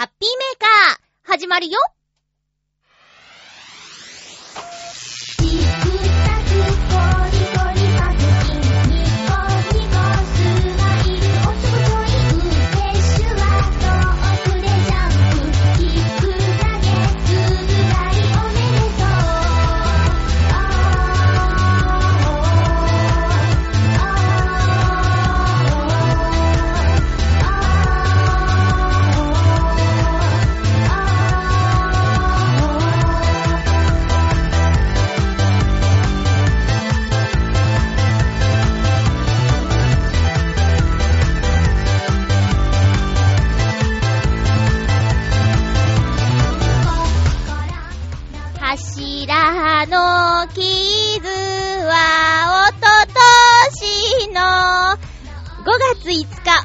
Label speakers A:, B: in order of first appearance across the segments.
A: ハッピーメーカー、始まるよ。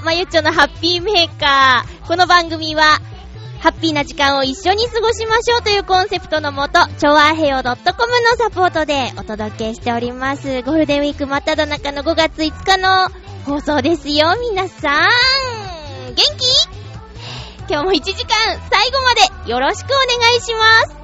A: まゆちょのハッピーメーカー。この番組は、ハッピーな時間を一緒に過ごしましょうというコンセプトのもと、ちょわへよ .com のサポートでお届けしております。ゴールデンウィーク真っ只中の5月5日の放送ですよ、皆さん。元気？今日も1時間最後までよろしくお願いします。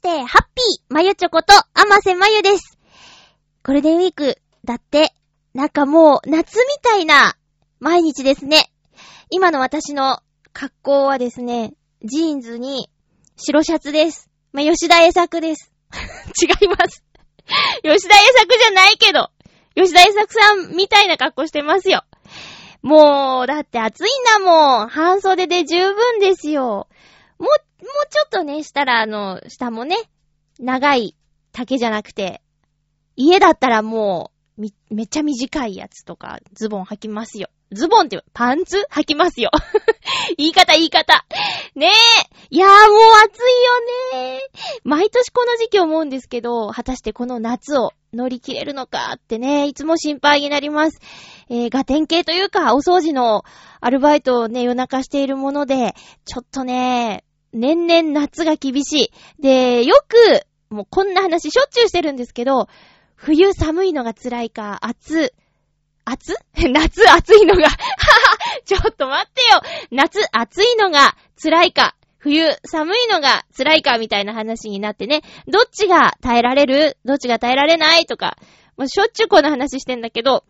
A: して、ハッピーまゆちょこと、あませまゆです。ゴールデンウィーク、だって、なんかもう、夏みたいな、毎日ですね。今の私の格好はですね、ジーンズに、白シャツです。まあ、吉田栄作です。違います。吉田栄作じゃないけど、吉田栄作さんみたいな格好してますよ。もう、だって暑いんだもん。半袖で十分ですよ。もう、もうちょっとね、したら、あの、下もね、長い丈じゃなくて、家だったらもう、み、めっちゃ短いやつとか、ズボン履きますよ。ズボンって、パンツ履きますよ。言い方、言い方。ねえ。いやーもう暑いよね毎年この時期思うんですけど、果たしてこの夏を乗り切れるのかってね、いつも心配になります。えー、ガテン系というか、お掃除のアルバイトをね、夜中しているもので、ちょっとね、年々夏が厳しい。で、よく、もうこんな話しょっちゅうしてるんですけど、冬寒いのが辛いか、暑、暑？夏暑いのが、はは、ちょっと待ってよ。夏暑いのが辛いか、冬寒いのが辛いか、みたいな話になってね、どっちが耐えられる？どっちが耐えられない？とか、もうしょっちゅうこの話してんだけど、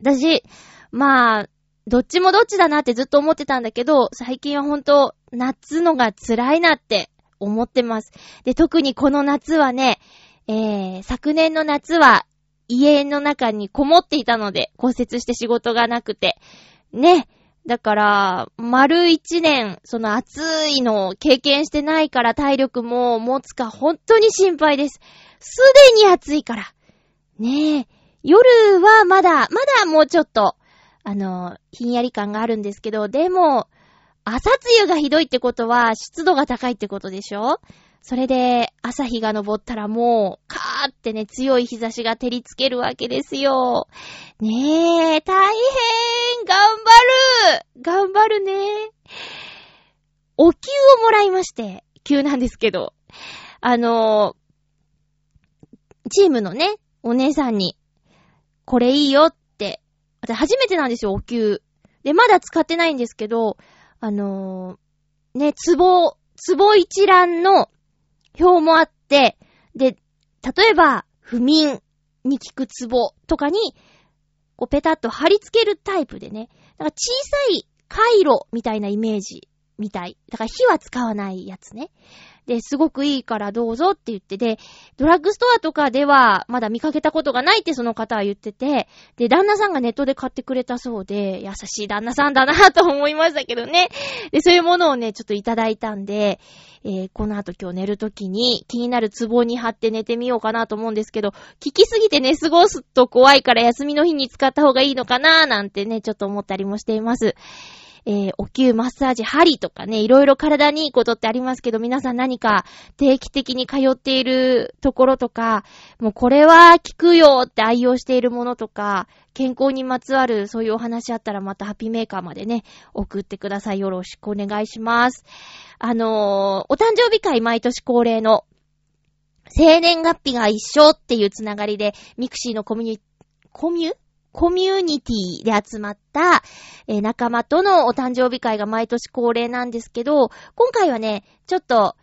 A: 私、まあ、どっちもどっちだなってずっと思ってたんだけど、最近はほんと、夏のが辛いなって思ってます。で、特にこの夏はね、えー、昨年の夏は家の中にこもっていたので、骨折して仕事がなくて。ね。だから、丸一年、その暑いのを経験してないから体力も持つか本当に心配です。すでに暑いから。ねえ。夜はまだ、まだもうちょっと、あの、ひんやり感があるんですけど、でも、朝露がひどいってことは湿度が高いってことでしょ？それで、朝日が昇ったらもう、カーってね、強い日差しが照りつけるわけですよ。ねえ、大変頑張る頑張るね。お給をもらいまして、急なんですけど。あの、チームのね、お姉さんに、これいいよっ、私初めてなんですよ、お給。で、まだ使ってないんですけど、あのー、ね、壺、壺一覧の表もあって、で、例えば、不眠に効くツボとかに、こうペタッと貼り付けるタイプでね。なんか小さい回路みたいなイメージみたい。だから火は使わないやつね。で、すごくいいからどうぞって言ってで、ドラッグストアとかではまだ見かけたことがないってその方は言ってて、で、旦那さんがネットで買ってくれたそうで、優しい旦那さんだなと思いましたけどね。で、そういうものをね、ちょっといただいたんで、えー、この後今日寝るときに気になるツボに貼って寝てみようかなと思うんですけど、聞きすぎて寝過ごすと怖いから休みの日に使った方がいいのかなーなんてね、ちょっと思ったりもしています。えー、お灸、マッサージ、針とかね、いろいろ体にいいことってありますけど、皆さん何か定期的に通っているところとか、もうこれは効くよって愛用しているものとか、健康にまつわるそういうお話あったらまたハッピーメーカーまでね、送ってください。よろしくお願いします。あのー、お誕生日会毎年恒例の、生年月日が一緒っていうつながりで、ミクシーのコミュニ、コミュコミュニティで集まった、えー、仲間とのお誕生日会が毎年恒例なんですけど、今回はね、ちょっと、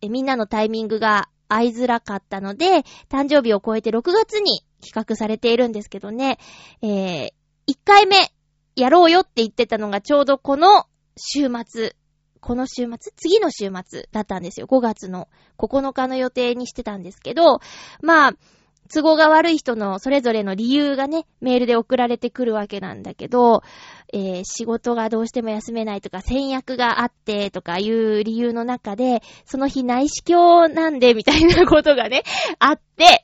A: えー、みんなのタイミングが合いづらかったので、誕生日を超えて6月に企画されているんですけどね、えー、1回目やろうよって言ってたのがちょうどこの週末、この週末？次の週末だったんですよ。5月の9日の予定にしてたんですけど、まあ、都合が悪い人のそれぞれの理由がね、メールで送られてくるわけなんだけど、えー、仕事がどうしても休めないとか、戦略があってとかいう理由の中で、その日内視鏡なんでみたいなことがね、あって、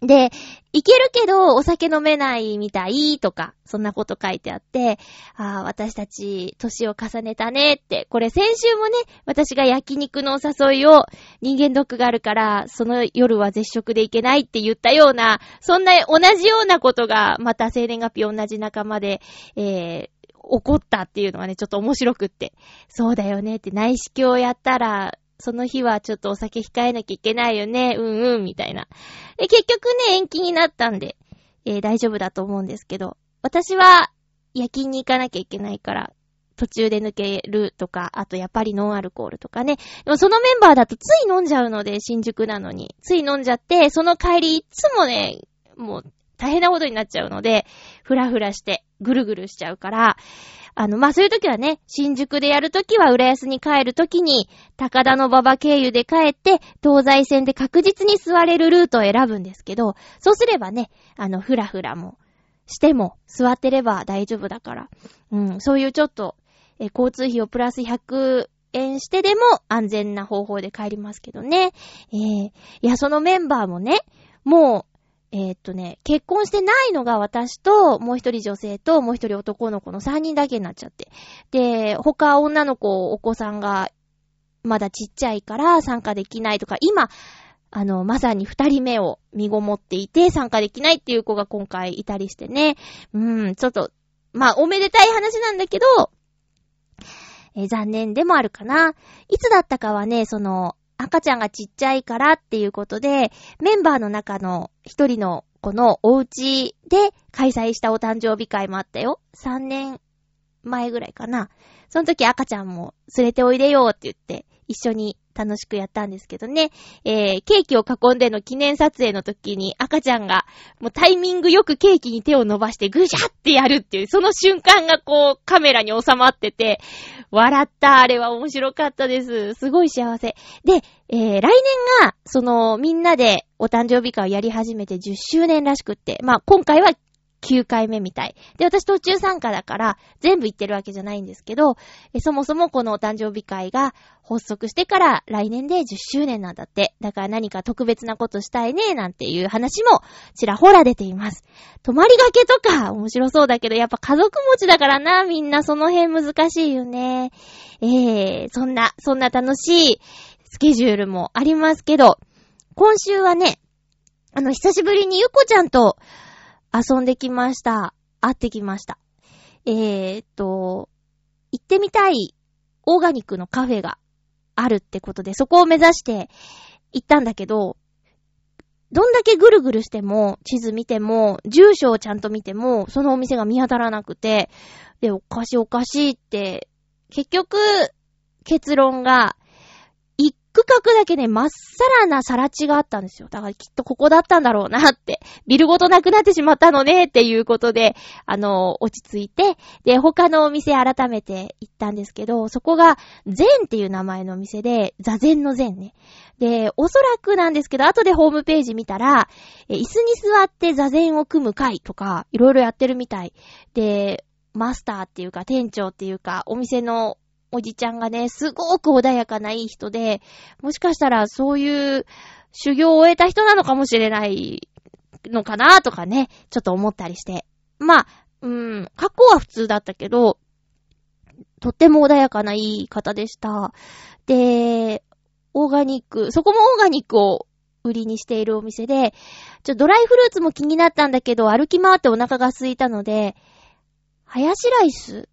A: で、いけるけどお酒飲めないみたいとか、そんなこと書いてあって、ああ、私たち年を重ねたねって、これ先週もね、私が焼肉のお誘いを人間ドックがあるから、その夜は絶食でいけないって言ったような、そんな同じようなことが、また生年月日同じ仲間で、えー、起こったっていうのがね、ちょっと面白くって。そうだよねって内視鏡をやったら、その日はちょっとお酒控えなきゃいけないよね、うんうん、みたいな。で、結局ね、延期になったんで、えー、大丈夫だと思うんですけど、私は夜勤に行かなきゃいけないから、途中で抜けるとか、あとやっぱりノンアルコールとかね。でもそのメンバーだとつい飲んじゃうので、新宿なのに。つい飲んじゃって、その帰りいつもね、もう大変なことになっちゃうので、ふらふらして、ぐるぐるしちゃうから、あの、まあ、そういう時はね、新宿でやる時は浦安に帰る時に、高田の馬場経由で帰って、東西線で確実に座れるルートを選ぶんですけど、そうすればね、あの、ふらふらもしても、座ってれば大丈夫だから、うん、そういうちょっと、え、交通費をプラス100円してでも安全な方法で帰りますけどね。えー、いや、そのメンバーもね、もう、えー、っとね、結婚してないのが私と、もう一人女性と、もう一人男の子の三人だけになっちゃって。で、他女の子、お子さんが、まだちっちゃいから参加できないとか、今、あの、まさに二人目を身ごもっていて参加できないっていう子が今回いたりしてね。うん、ちょっと、まあ、おめでたい話なんだけど、え、残念でもあるかな。いつだったかはね、その、赤ちゃんがちっちゃいからっていうことで、メンバーの中の一人の子のお家で開催したお誕生日会もあったよ。3年前ぐらいかな。その時赤ちゃんも連れておいでよって言って、一緒に楽しくやったんですけどね。えー、ケーキを囲んでの記念撮影の時に赤ちゃんが、もうタイミングよくケーキに手を伸ばしてぐしゃってやるっていう、その瞬間がこうカメラに収まってて、笑った。あれは面白かったです。すごい幸せ。で、えー、来年が、その、みんなでお誕生日会をやり始めて10周年らしくって、まあ、今回は9回目みたい。で、私途中参加だから、全部行ってるわけじゃないんですけど、そもそもこのお誕生日会が発足してから来年で10周年なんだって。だから何か特別なことしたいね、なんていう話もちらほら出ています。泊まりがけとか面白そうだけど、やっぱ家族持ちだからな、みんなその辺難しいよね。えー、そんな、そんな楽しいスケジュールもありますけど、今週はね、あの、久しぶりにゆこちゃんと遊んできました。会ってきました。えー、っと、行ってみたいオーガニックのカフェがあるってことで、そこを目指して行ったんだけど、どんだけぐるぐるしても、地図見ても、住所をちゃんと見ても、そのお店が見当たらなくて、で、おかしいおかしいって、結局、結論が、区角だけね、まっさらなさら地があったんですよ。だからきっとここだったんだろうなって。ビルごとなくなってしまったのねっていうことで、あの、落ち着いて、で、他のお店改めて行ったんですけど、そこが、ゼンっていう名前のお店で、座禅の禅ね。で、おそらくなんですけど、後でホームページ見たら、椅子に座って座禅を組む会とか、いろいろやってるみたい。で、マスターっていうか、店長っていうか、お店のおじちゃんがね、すごく穏やかないい人で、もしかしたらそういう修行を終えた人なのかもしれないのかなとかね、ちょっと思ったりして。まあ、うん、格好は普通だったけど、とっても穏やかないい方でした。で、オーガニック、そこもオーガニックを売りにしているお店で、ちょ、ドライフルーツも気になったんだけど、歩き回ってお腹が空いたので、ハヤシライス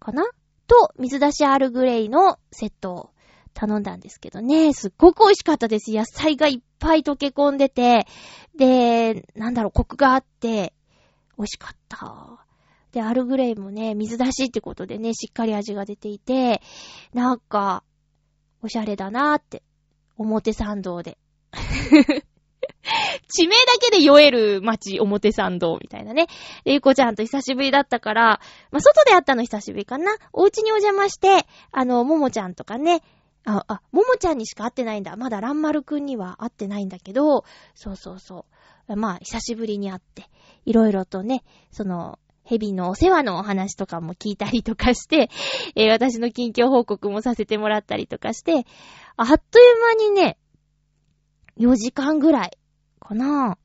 A: かなと、水出しアールグレイのセットを頼んだんですけどね、すっごく美味しかったです。野菜がいっぱい溶け込んでて、で、なんだろう、コクがあって、美味しかった。で、アールグレイもね、水出しってことでね、しっかり味が出ていて、なんか、おしゃれだなーって、表参道で。地名だけで酔える街、表参道みたいなね。ゆこちゃんと久しぶりだったから、まあ、外で会ったの久しぶりかな。お家にお邪魔して、あの、ももちゃんとかね、あ、あ、ももちゃんにしか会ってないんだ。まだらんまるくんには会ってないんだけど、そうそうそう。まあ、久しぶりに会って、いろいろとね、その、ヘビのお世話のお話とかも聞いたりとかして、えー、私の近況報告もさせてもらったりとかして、あっという間にね、4時間ぐらいかな。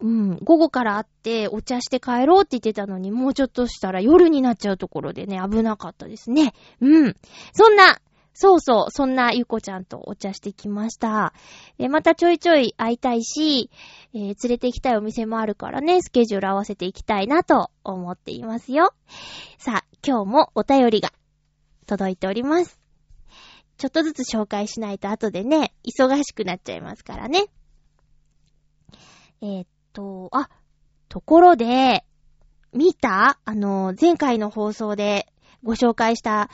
A: うん、午後から会ってお茶して帰ろうって言ってたのに、もうちょっとしたら夜になっちゃうところでね、危なかったですね。うん。そんな、そうそう、そんなゆこちゃんとお茶してきました。え、またちょいちょい会いたいし、えー、連れて行きたいお店もあるからね、スケジュール合わせていきたいなと思っていますよ。さあ、今日もお便りが届いております。ちょっとずつ紹介しないと後でね、忙しくなっちゃいますからね。えー、っと、あ、ところで、見た？あの、前回の放送でご紹介した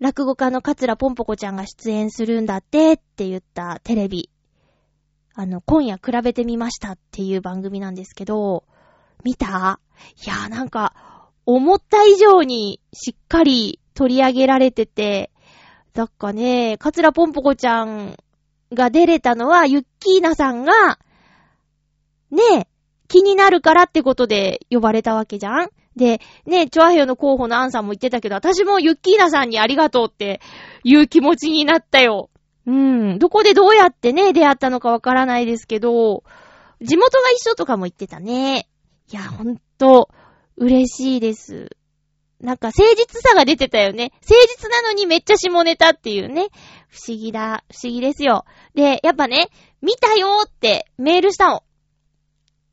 A: 落語家の桂ぽんぽこちゃんが出演するんだってって言ったテレビ。あの、今夜比べてみましたっていう番組なんですけど、見た？いやなんか、思った以上にしっかり取り上げられてて、だっかね、桂ぽんぽこちゃんが出れたのは、ユッキーナさんが、ねえ、気になるからってことで呼ばれたわけじゃん？で、ねえ、チョアヘヨの候補のアンさんも言ってたけど、私もユッキーナさんにありがとうっていう気持ちになったよ。うん。どこでどうやってね、出会ったのかわからないですけど、地元が一緒とかも言ってたね。いや、ほんと、嬉しいです。なんか誠実さが出てたよね。誠実なのにめっちゃ下ネタっていうね。不思議だ。不思議ですよ。で、やっぱね、見たよってメールしたの。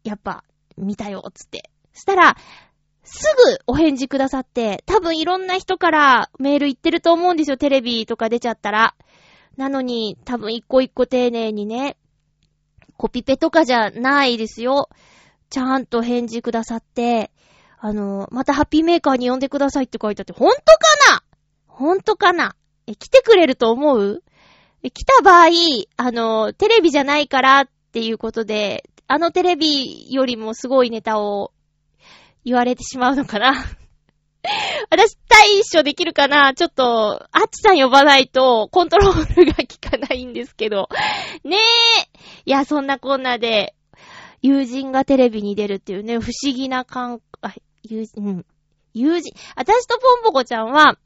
A: やっぱ、見たよ、つって。したら、すぐお返事くださって、多分いろんな人からメール言ってると思うんですよ、テレビとか出ちゃったら。なのに、多分一個一個丁寧にね、コピペとかじゃないですよ。ちゃんと返事くださって、あの、またハッピーメーカーに呼んでくださいって書いてあって、ほんとかな？ほんとかな？え、来てくれると思う？え、来た場合、あの、テレビじゃないからっていうことで、あのテレビよりもすごいネタを言われてしまうのかな？私対処できるかな？ちょっと、あっちさん呼ばないとコントロールが効かないんですけど。ねえ。いや、そんなこんなで、友人がテレビに出るっていうね、不思議な感、友人、うん。友人、私とポンポコちゃんは、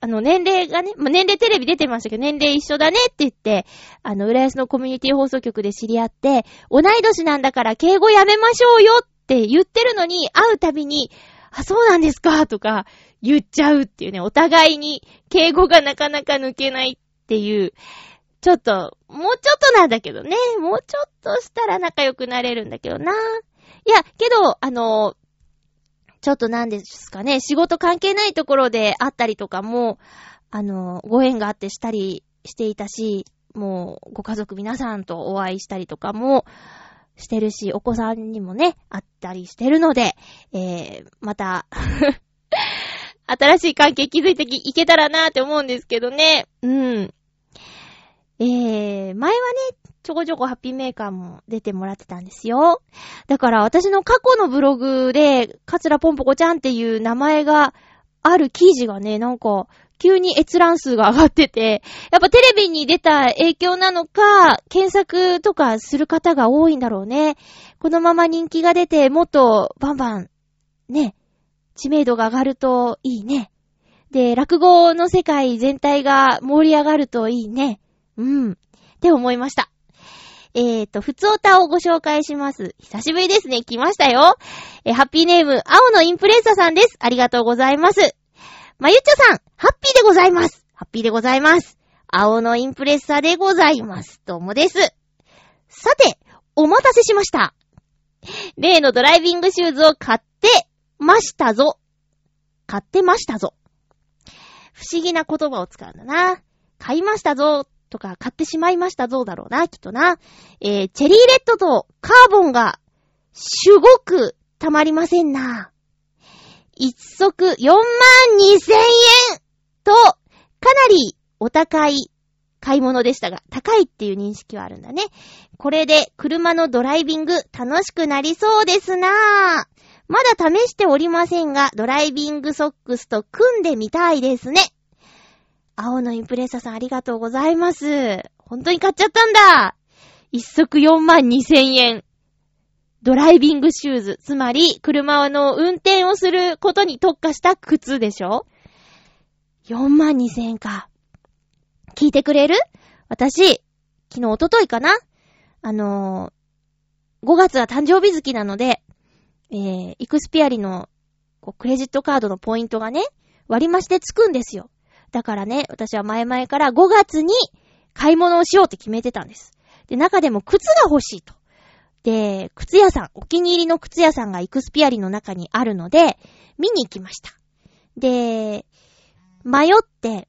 A: あの、年齢がね、ま年齢テレビ出てましたけど、年齢一緒だねって言って、あの、浦安のコミュニティ放送局で知り合って、同い年なんだから敬語やめましょうよって言ってるのに、会うたびに、あ、そうなんですかとか、言っちゃうっていうね、お互いに敬語がなかなか抜けないっていう、ちょっと、もうちょっとなんだけどね、もうちょっとしたら仲良くなれるんだけどな。いや、けど、あの、ちょっとなんですかね、仕事関係ないところで会ったりとかも、あの、ご縁があってしたりしていたし、もう、ご家族皆さんとお会いしたりとかもしてるし、お子さんにもね、会ったりしてるので、えー、また 新しい関係築いていけたらなって思うんですけどね。うん。えー、前はね、ちょこちょこハッピーメーカーも出てもらってたんですよ。だから私の過去のブログで、カツラポンポコちゃんっていう名前がある記事がね、なんか、急に閲覧数が上がってて、やっぱテレビに出た影響なのか、検索とかする方が多いんだろうね。このまま人気が出て、もっとバンバン、ね、知名度が上がるといいね。で、落語の世界全体が盛り上がるといいね。うん。って思いました。えーと、ふつおたをご紹介します。久しぶりですね。来ましたよ。えー、ハッピーネーム、青のインプレッサさんです。ありがとうございます。まゆっちょさん、ハッピーでございます。ハッピーでございます。青のインプレッサでございます。どうもです。さて、お待たせしました。例のドライビングシューズを買ってましたぞ。買ってましたぞ。不思議な言葉を使うんだな。買いましたぞとか買ってしまいましたぞだろうな、きっとな。えー、チェリーレッドとカーボンが、すごくたまりませんな。一足4万2千円と、かなりお高い買い物でしたが、高いっていう認識はあるんだね。これで車のドライビング楽しくなりそうですな。まだ試しておりませんが、ドライビングソックスと組んでみたいですね。青のインプレッサさんありがとうございます。本当に買っちゃったんだ。一足4万2千円。ドライビングシューズ。つまり、車の運転をすることに特化した靴でしょ ?4 万2千円か。聞いてくれる？私、昨日、おとといかな？あのー、5月は誕生日月なので、えー、イクスピアリの、こう、クレジットカードのポイントがね、割り増しでつくんですよ。だからね、私は前々から5月に買い物をしようって決めてたんです。で、中でも靴が欲しいと。で、靴屋さん、お気に入りの靴屋さんがイクスピアリの中にあるので、見に行きました。で、迷って、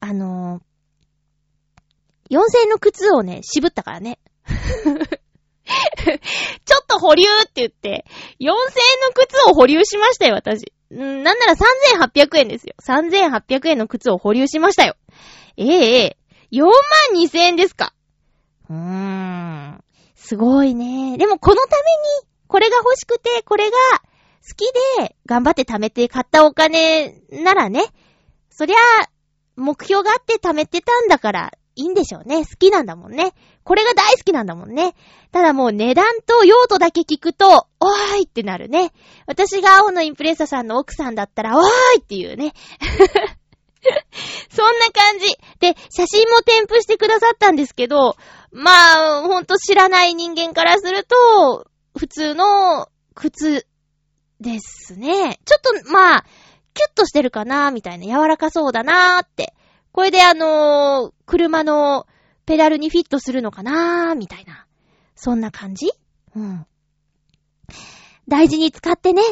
A: あのー、4000円の靴をね、渋ったからね。ちょっと保留って言って、4000円の靴を保留しましたよ、私。なんなら3800円ですよ。3800円の靴を保留しましたよ。ええええ、4万2000円ですか。うーん。すごいね。でもこのために、これが欲しくて、これが好きで、頑張って貯めて買ったお金ならね、そりゃ、目標があって貯めてたんだから、いいんでしょうね。好きなんだもんね。これが大好きなんだもんね。ただもう値段と用途だけ聞くと、おーいってなるね。私が青のインプレッサさんの奥さんだったら、おーいっていうね。そんな感じ。で、写真も添付してくださったんですけど、まあ、ほんと知らない人間からすると、普通の靴ですね。ちょっと、まあ、キュッとしてるかなみたいな。柔らかそうだなーって。これであのー、車のペダルにフィットするのかなーみたいな。そんな感じ？うん。大事に使ってね。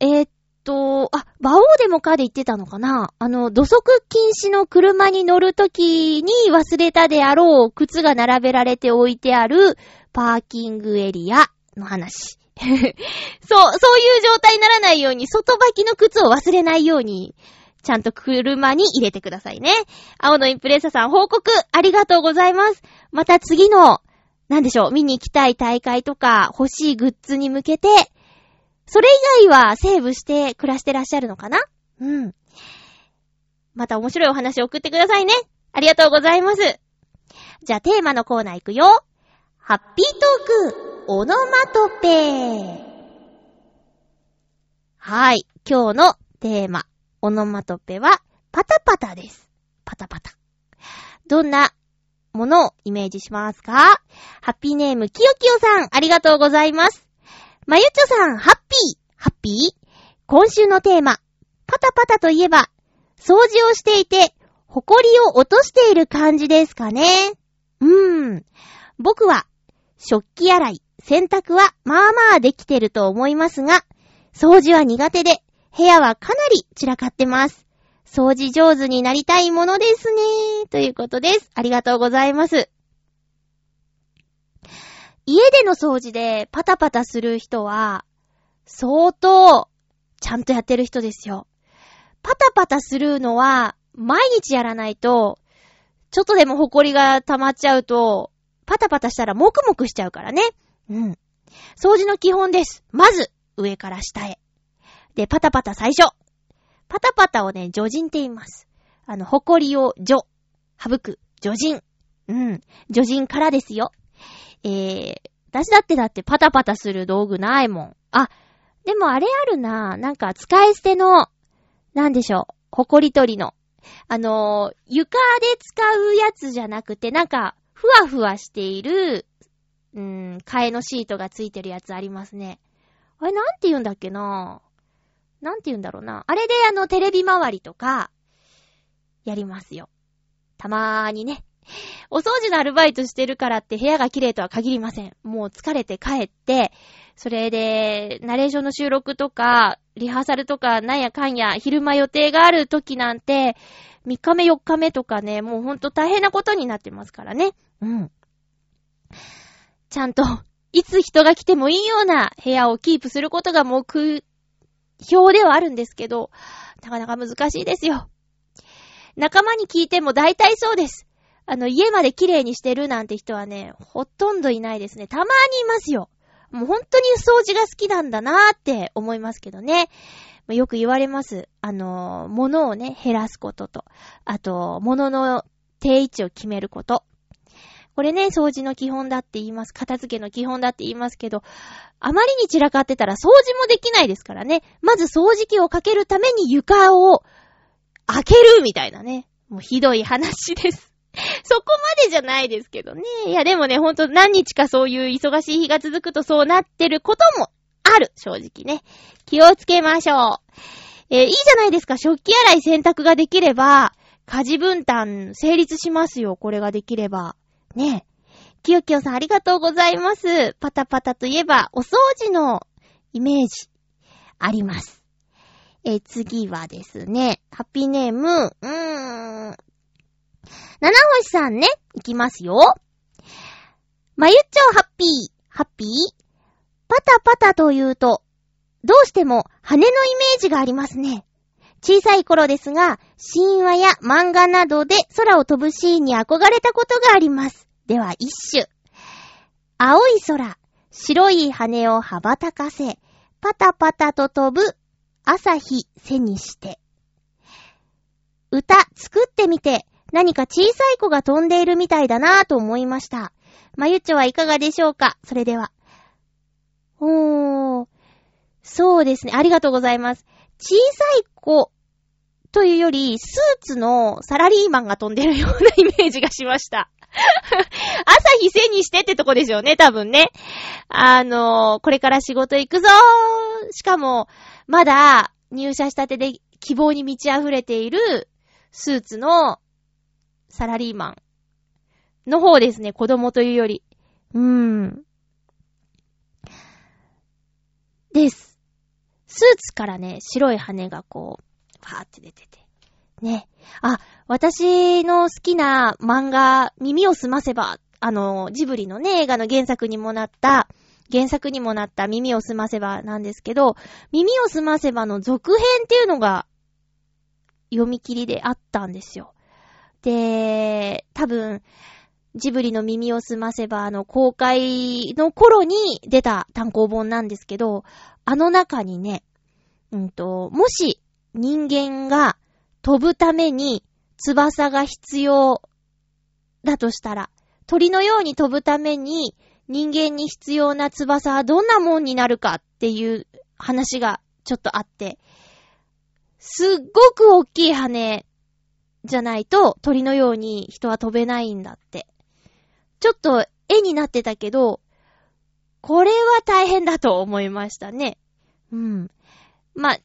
A: えー、っと、あ、馬王でもかで言ってたのかな？あの、土足禁止の車に乗るときに忘れたであろう靴が並べられて置いてあるパーキングエリアの話。そう、そういう状態にならないように、外履きの靴を忘れないように、ちゃんと車に入れてくださいね。青のインプレッサさん報告ありがとうございます。また次の、なんでしょう、見に行きたい大会とか欲しいグッズに向けて、それ以外はセーブして暮らしてらっしゃるのかな？うん。また面白いお話を送ってくださいね。ありがとうございます。じゃあテーマのコーナー行くよ。ハッピートーク、オノマトペはい。今日のテーマ、オノマトペは、パタパタです。パタパタ。どんなものをイメージしますか？ハッピーネーム、きよきよさん、ありがとうございます。まゆちょさん、ハッピー、ハッピー？今週のテーマ、パタパタといえば、掃除をしていて、ほこりを落としている感じですかね？うーん。僕は、食器洗い、洗濯はまあまあできてると思いますが、掃除は苦手で、部屋はかなり散らかってます。掃除上手になりたいものですね。ということです。ありがとうございます。家での掃除でパタパタする人は、相当、ちゃんとやってる人ですよ。パタパタするのは、毎日やらないと、ちょっとでも埃が溜まっちゃうと、パタパタしたらもくもくしちゃうからね。うん。掃除の基本です。まず、上から下へ。で、パタパタ最初。パタパタをね、除人って言います。あの、埃を除、省く、除人。うん。除人からですよ。えー、私だってだってパタパタする道具ないもん。あ、でもあれあるな。なんか使い捨ての、なんでしょう。埃取りの。あのー、床で使うやつじゃなくて、なんか、ふわふわしている、うーん、替えのシートがついてるやつありますね。あれなんて言うんだっけななんて言うんだろうな。あれであの、テレビ周りとか、やりますよ。たまーにね。お掃除のアルバイトしてるからって部屋が綺麗とは限りません。もう疲れて帰って、それで、ナレーションの収録とか、リハーサルとか、なんやかんや、昼間予定がある時なんて、3日目4日目とかね、もうほんと大変なことになってますからね。うん。ちゃんと、いつ人が来てもいいような部屋をキープすることが目標ではあるんですけど、なかなか難しいですよ。仲間に聞いても大体そうです。あの、家まで綺麗にしてるなんて人はね、ほとんどいないですね。たまにいますよ。もう本当に掃除が好きなんだなーって思いますけどね。よく言われます。あの、物をね、減らすことと、あと、物の定位置を決めること。これね、掃除の基本だって言います。片付けの基本だって言いますけど、あまりに散らかってたら掃除もできないですからね。まず掃除機をかけるために床を開けるみたいなね。もうひどい話です。そこまでじゃないですけどね。いやでもね、ほんと何日かそういう忙しい日が続くとそうなってることもある。正直ね。気をつけましょう。えー、いいじゃないですか。食器洗い洗濯ができれば、家事分担成立しますよ。これができれば。ねえきよきよさんありがとうございます。パタパタといえば、お掃除のイメージ、あります。え、次はですね、ハッピーネーム、うーん、七星さんね、いきますよ。まゆっちょハッピー、ハッピー？パタパタというと、どうしても羽のイメージがありますね。小さい頃ですが、神話や漫画などで空を飛ぶシーンに憧れたことがあります。では一種。青い空、白い羽を羽ばたかせ、パタパタと飛ぶ朝日背にして。歌作ってみて、何か小さい子が飛んでいるみたいだなぁと思いました。まゆっちょはいかがでしょうかそれでは。おー。そうですね。ありがとうございます。小さい子というより、スーツのサラリーマンが飛んでるようなイメージがしました。朝日背にしてってとこですよね、多分ね。あのー、これから仕事行くぞーしかも、まだ入社したてで希望に満ち溢れているスーツのサラリーマンの方ですね、子供というより。うーん。です。スーツからね、白い羽がこう、ファーって出てて。ね。あ、私の好きな漫画、耳をすませば、あの、ジブリのね、映画の原作にもなった、原作にもなった耳をすませばなんですけど、耳をすませばの続編っていうのが読み切りであったんですよ。で、多分、ジブリの耳をすませば、あの、公開の頃に出た単行本なんですけど、あの中にね、うんと、もし人間が飛ぶために翼が必要だとしたら、鳥のように飛ぶために人間に必要な翼はどんなもんになるかっていう話がちょっとあって、すっごく大きい羽じゃないと鳥のように人は飛べないんだって。ちょっと絵になってたけど、これは大変だと思いましたね。うん。ま、ね。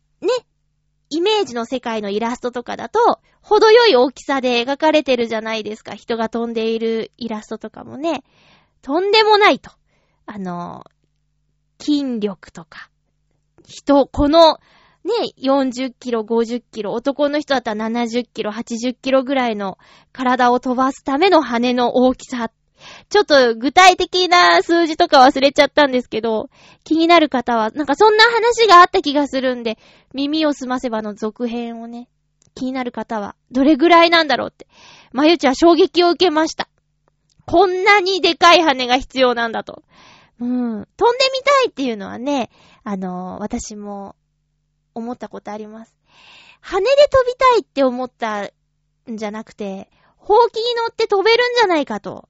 A: イメージの世界のイラストとかだと、程よい大きさで描かれてるじゃないですか。人が飛んでいるイラストとかもね。とんでもないと。あの、筋力とか。人、このね、40キロ、50キロ、男の人だったら70キロ、80キロぐらいの体を飛ばすための羽の大きさ。ちょっと具体的な数字とか忘れちゃったんですけど、気になる方は、なんかそんな話があった気がするんで、耳をすませばの続編をね、気になる方は、どれぐらいなんだろうって。まゆちは衝撃を受けました。こんなにでかい羽が必要なんだと。うん。飛んでみたいっていうのはね、あのー、私も思ったことあります。羽で飛びたいって思ったんじゃなくて、ほうきに乗って飛べるんじゃないかと。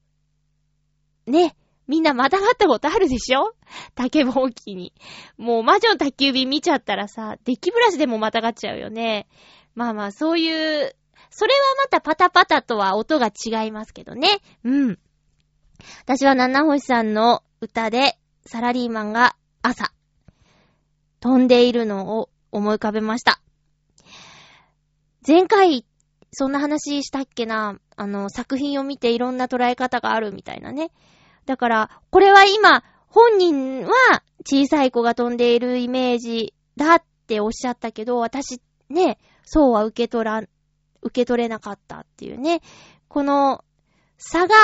A: ね。みんなまたがったことあるでしょ？竹ぼうきに。もう魔女の宅急便見ちゃったらさ、デッキブラシでもまたがっちゃうよね。まあまあ、そういう、それはまたパタパタとは音が違いますけどね。うん。私は七星さんの歌で、サラリーマンが朝、飛んでいるのを思い浮かべました。前回、そんな話したっけな？あの、作品を見ていろんな捉え方があるみたいなね。だから、これは今、本人は小さい子が飛んでいるイメージだっておっしゃったけど、私ね、そうは受け取らん、受け取れなかったっていうね。この差が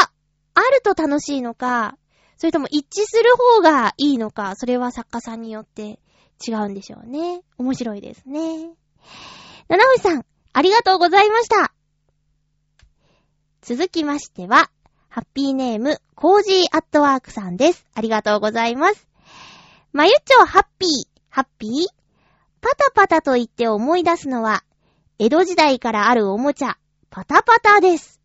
A: あると楽しいのか、それとも一致する方がいいのか、それは作家さんによって違うんでしょうね。面白いですね。七星さん、ありがとうございました。続きましては、ハッピーネーム、コージーアットワークさんです。ありがとうございます。まゆちょハッピー、ハッピー？パタパタと言って思い出すのは、江戸時代からあるおもちゃ、パタパタです。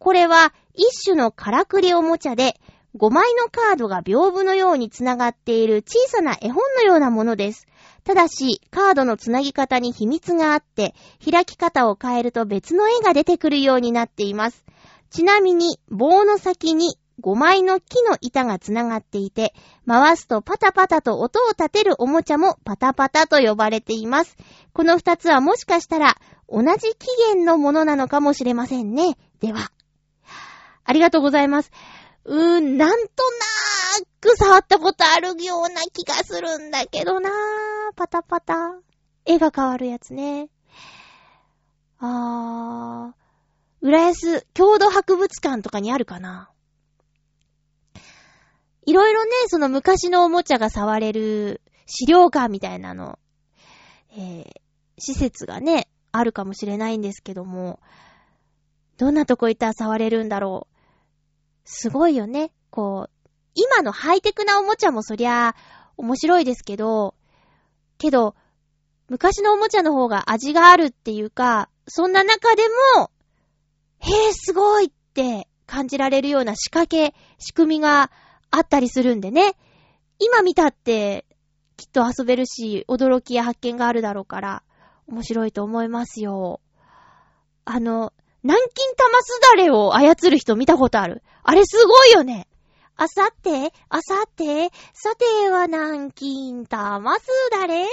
A: これは一種のからくりおもちゃで、5枚のカードが屏風のようにつながっている小さな絵本のようなものです。ただし、カードのつなぎ方に秘密があって、開き方を変えると別の絵が出てくるようになっています。ちなみに、棒の先に5枚の木の板がつながっていて、回すとパタパタと音を立てるおもちゃもパタパタと呼ばれています。この2つはもしかしたら同じ起源のものなのかもしれませんね。では。ありがとうございます。うーん、なんとなーく触ったことあるような気がするんだけどなー。パタパタ。絵が変わるやつね。あー。浦安郷土博物館とかにあるかないろいろね、その昔のおもちゃが触れる資料館みたいなの、えー、施設がね、あるかもしれないんですけども、どんなとこ行ったら触れるんだろう。すごいよね。こう、今のハイテクなおもちゃもそりゃ面白いですけど、けど、昔のおもちゃの方が味があるっていうか、そんな中でも、へえ、すごいって感じられるような仕掛け、仕組みがあったりするんでね。今見たって、きっと遊べるし、驚きや発見があるだろうから、面白いと思いますよ。あの、南京玉すだれを操る人見たことある？あれすごいよね。あさって、あさって、さては南京玉すだれ？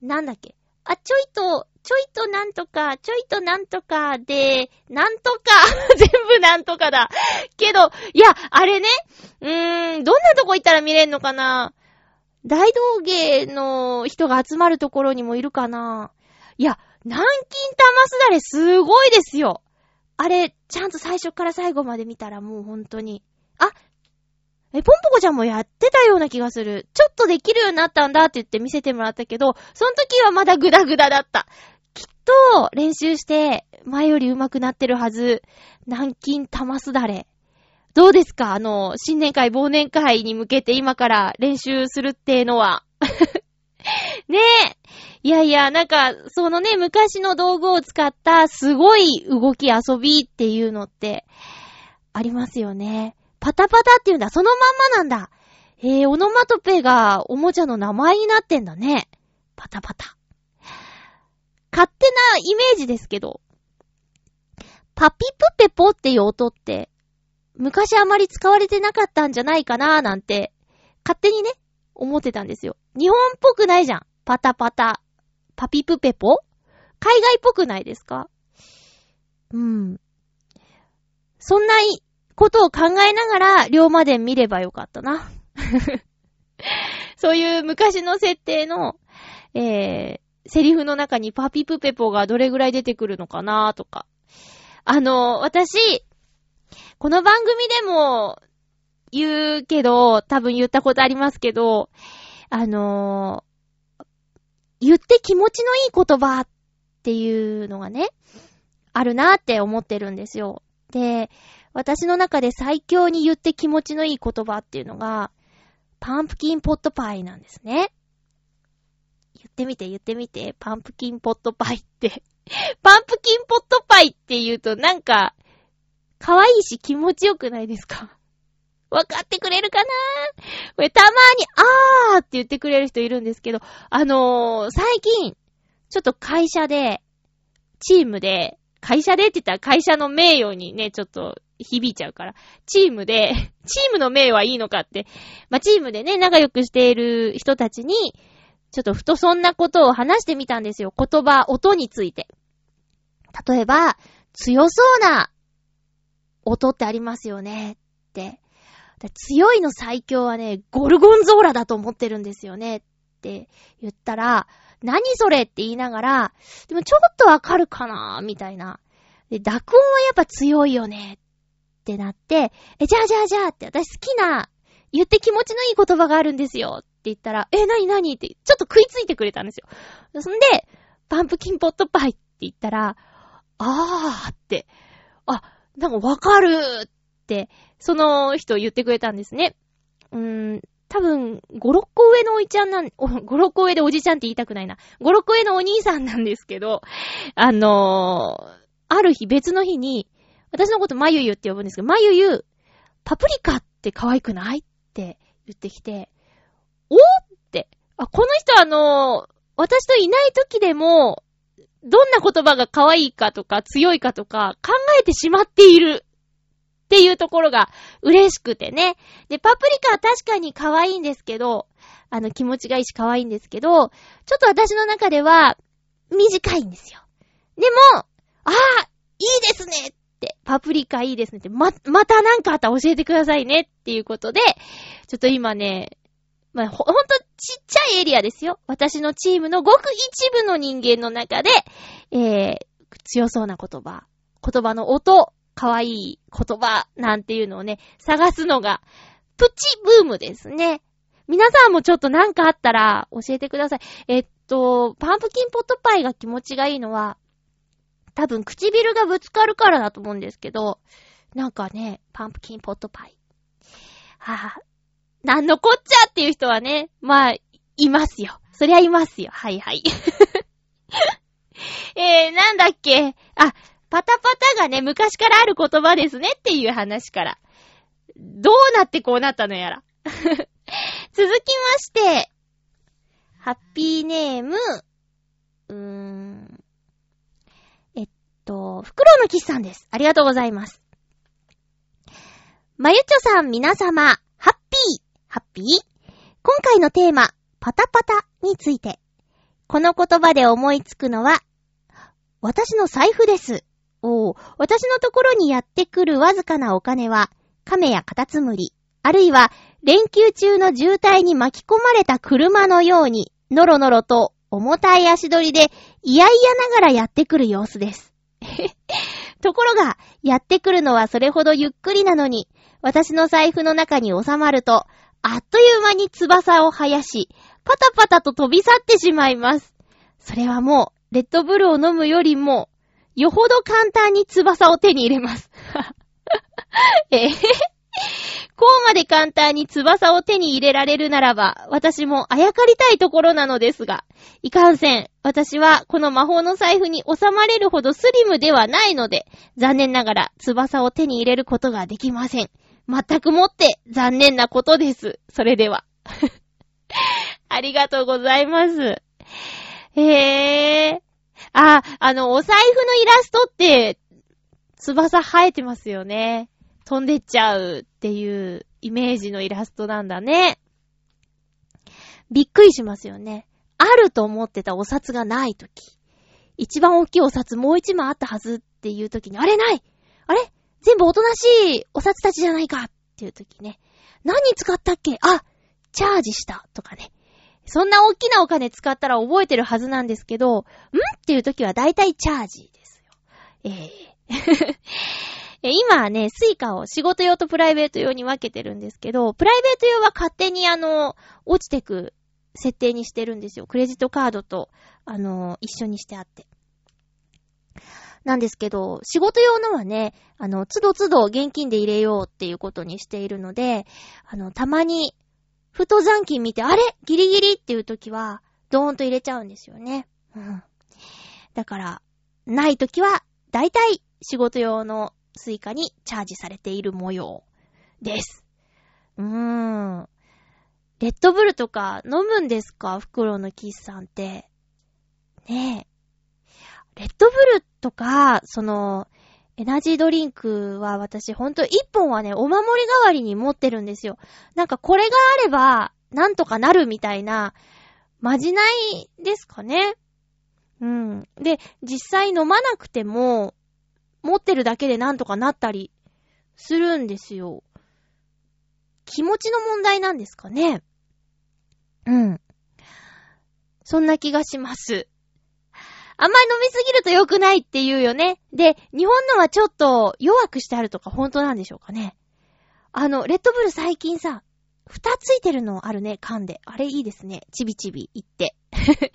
A: なんだっけ？あ、ちょいと、ちょいとなんとか、ちょいとなんとかで、なんとか、全部なんとかだ。けど、いや、あれね、うーん、どんなとこ行ったら見れんのかな大道芸の人が集まるところにもいるかないや、南京玉すだれすごいですよ。あれ、ちゃんと最初から最後まで見たらもう本当に。あ、え、ポンポコちゃんもやってたような気がする。ちょっとできるようになったんだって言って見せてもらったけど、その時はまだグダグダだった。きっと練習して前より上手くなってるはず。南京玉すだれ。どうですか？あの、新年会、忘年会に向けて今から練習するってのは。ねえ。いやいや、なんか、そのね、昔の道具を使ったすごい動き遊びっていうのって、ありますよね。パタパタっていうんだ。そのまんまなんだ。えー、オノマトペがおもちゃの名前になってんだね。パタパタ。勝手なイメージですけど、パピプペポっていう音って、昔あまり使われてなかったんじゃないかなーなんて、勝手にね、思ってたんですよ。日本っぽくないじゃん。パタパタ。パピプペポ？海外っぽくないですか？うん。そんなことを考えながら、龍馬伝見ればよかったな。そういう昔の設定の、えー、セリフの中にパピプペポがどれぐらい出てくるのかなとか。あの、私、この番組でも言うけど、多分言ったことありますけど、あの、言って気持ちのいい言葉っていうのがね、あるなって思ってるんですよ。で、私の中で最強に言って気持ちのいい言葉っていうのが、パンプキンポットパイなんですね。言ってみて言ってみて、パンプキンポットパイって。パンプキンポットパイって言うとなんか、可愛いし気持ちよくないですか？わかってくれるかな？これたまに、あーって言ってくれる人いるんですけど、あのー、最近、ちょっと会社で、チームで、会社でって言ったら会社の名誉にね、ちょっと響いちゃうから、チームで、チームの名誉はいいのかって、まあ、チームでね、仲良くしている人たちに、ちょっとふとそんなことを話してみたんですよ。言葉、音について。例えば、強そうな音ってありますよねって。強いの最強はね、ゴルゴンゾーラだと思ってるんですよねって言ったら、何それって言いながら、でもちょっとわかるかなみたいな。で、濁音はやっぱ強いよねってなって、え、じゃあじゃあじゃあって私好きな、言って気持ちのいい言葉があるんですよって言ったら、え、なになにって、ちょっと食いついてくれたんですよ。そんで、パンプキンポットパイって言ったら、あーって、あ、なんかわかるって、その人言ってくれたんですね。うーん、多分、5、6個上のおいちゃんなん、5、6個上でおじちゃんって言いたくないな。5、6個上のお兄さんなんですけど、あのー、ある日別の日に、私のことまゆゆって呼ぶんですけど、まゆゆ、パプリカって可愛くない？って言ってきて、おって、あ、この人あの、私といない時でも、どんな言葉が可愛いかとか強いかとか考えてしまっているっていうところが嬉しくてね。で、パプリカは確かに可愛いんですけど、あの気持ちがいいし可愛いんですけど、ちょっと私の中では短いんですよ。でも、ああ、いいですねって、パプリカいいですねって、ま、またなんかあったら教えてくださいねっていうことで、ちょっと今ね、まあ、ほ、ほんとちっちゃいエリアですよ。私のチームのごく一部の人間の中で、えー、強そうな言葉、言葉の音、可愛い言葉なんていうのをね、探すのが、プチブームですね。皆さんもちょっとなんかあったら教えてください。えっと、パンプキンポットパイが気持ちがいいのは、多分唇がぶつかるからだと思うんですけど、なんかね、パンプキンポットパイ。はぁ、なんのこっちゃっていう人はね、まあ、いますよ。そりゃいますよ。はいはい。えー、なんだっけ？あ、パタパタがね、昔からある言葉ですねっていう話から。どうなってこうなったのやら。続きまして、ハッピーネーム、うーん、えっと、フクロウのキスさんです。ありがとうございます。まゆちょさん皆様、ハッピー、ハッピー今回のテーマ、パタパタについて。この言葉で思いつくのは、私の財布です。お私のところにやってくるわずかなお金は、亀やカタツムリ、あるいは連休中の渋滞に巻き込まれた車のように、のろのろと重たい足取りで、いやいやながらやってくる様子です。ところが、やってくるのはそれほどゆっくりなのに、私の財布の中に収まると、あっという間に翼を生やし、パタパタと飛び去ってしまいます。それはもう、レッドブルを飲むよりも、よほど簡単に翼を手に入れます。えー、こうまで簡単に翼を手に入れられるならば、私もあやかりたいところなのですが、いかんせん、私はこの魔法の財布に収まれるほどスリムではないので、残念ながら翼を手に入れることができません。全くもって残念なことです。それでは。ありがとうございます。へー。あ、あの、お財布のイラストって、翼生えてますよね。飛んでっちゃうっていうイメージのイラストなんだね。びっくりしますよね。あると思ってたお札がないとき。一番大きいお札もう一枚あったはずっていうときに、あれないあれ全部おとなしいお札たちじゃないかっていうときね。何使ったっけ？あ、チャージしたとかね。そんな大きなお金使ったら覚えてるはずなんですけど、んっていう時は大体チャージですよ。えー 今はね、スイカを仕事用とプライベート用に分けてるんですけど、プライベート用は勝手にあの、落ちてく設定にしてるんですよ。クレジットカードと、あの、一緒にしてあって。なんですけど、仕事用のはね、あの、つどつど現金で入れようっていうことにしているので、あの、たまに、ふと残金見て、あれ？ギリギリっていう時は、ドーンと入れちゃうんですよね。うん。だから、ない時は、だいたい仕事用のスイカにチャージされている模様です。うーん。レッドブルとか飲むんですか？袋のキスさんって。ねえ。レッドブルとか、その、エナジードリンクは私ほんと一本はね、お守り代わりに持ってるんですよ。なんかこれがあれば、なんとかなるみたいな、まじないですかね。うん。で、実際飲まなくても、持ってるだけでなんとかなったりするんですよ。気持ちの問題なんですかね。うん。そんな気がします。あんまり飲みすぎると良くないって言うよね。で、日本のはちょっと弱くしてあるとか本当なんでしょうかね。あの、レッドブル最近さ、蓋ついてるのあるね、缶で。あれいいですね。ちびちび言って。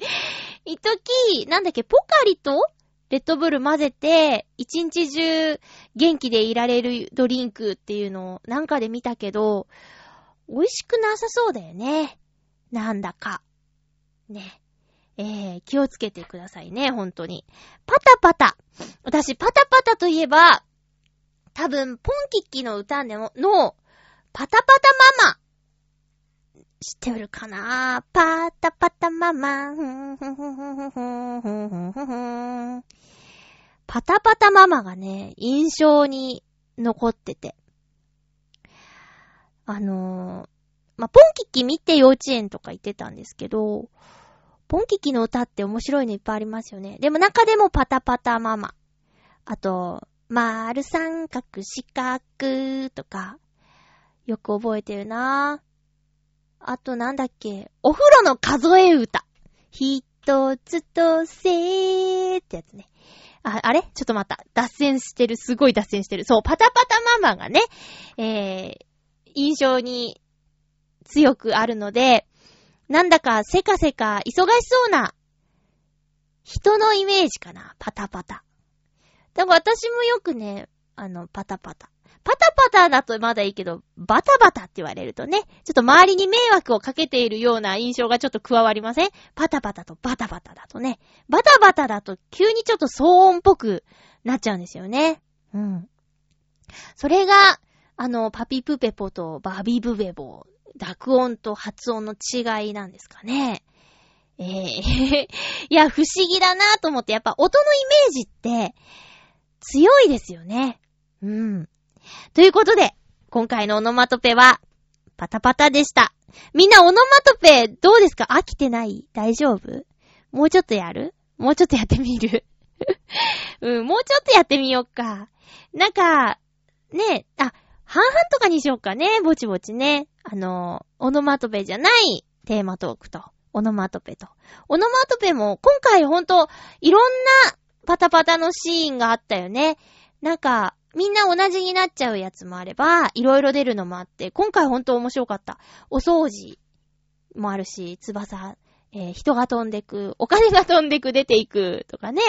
A: 一時、なんだっけ、ポカリとレッドブル混ぜて、一日中元気でいられるドリンクっていうのをなんかで見たけど、美味しくなさそうだよね。なんだか。ね。えー、気をつけてくださいね、本当に。パタパタ。私、パタパタといえば、多分、ポンキッキの歌でも、の、パタパタママ。知ってるかな？パタパタママ。パタパタママがね、印象に残ってて。あのー、まあ、ポンキッキ見て幼稚園とか行ってたんですけど、ポンキキの歌って面白いのいっぱいありますよね。でも中でもパタパタママ。あと、丸三角四角とか、よく覚えてるなあとなんだっけ、お風呂の数え歌。一つとせーってやつね。あ、あれ？ちょっと待った。脱線してる。すごい脱線してる。そう、パタパタママがね、えー、印象に強くあるので、なんだかせかせか忙しそうな人のイメージかな。パタパタ。だから私もよくね、あの、パタパタ。パタパタだとまだいいけど、バタバタって言われるとね、ちょっと周りに迷惑をかけているような印象がちょっと加わりません？パタパタとバタバタだとね。バタバタだと急にちょっと騒音っぽくなっちゃうんですよね。うん。それが、あの、パピプペポとバビブベボ、濁音と発音の違いなんですかね。ええー、いや、不思議だなと思って、やっぱ音のイメージって強いですよね。うん。ということで、今回のオノマトペは、パタパタでした。みんなオノマトペどうですか？飽きてない？大丈夫？もうちょっとやる？もうちょっとやってみる？うん、もうちょっとやってみよっか。なんか、ねあ、半々とかにしよっかね。ぼちぼちね。あの、オノマトペじゃないテーマトークと、オノマトペと。オノマトペも今回ほんと、いろんなパタパタのシーンがあったよね。なんか、みんな同じになっちゃうやつもあれば、いろいろ出るのもあって、今回ほんと面白かった。お掃除もあるし、翼、えー、人が飛んでく、お金が飛んでく、出ていく、とかね。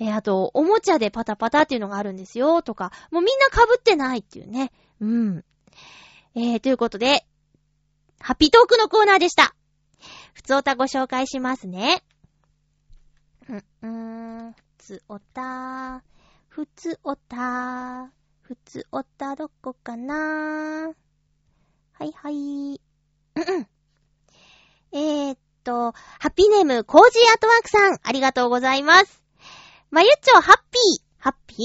A: えー、あと、おもちゃでパタパタっていうのがあるんですよ、とか。もうみんな被ってないっていうね。うん。えー、ということで、ハッピートークのコーナーでした。ふつおたご紹介しますね。うん、うーん、ふつおたふつおた、ふつおたどこかなはいはい。うんえー、っと、ハッピーネーム、コージーアートワークさん、ありがとうございます。まゆっちょ、ハッピー、ハッピー？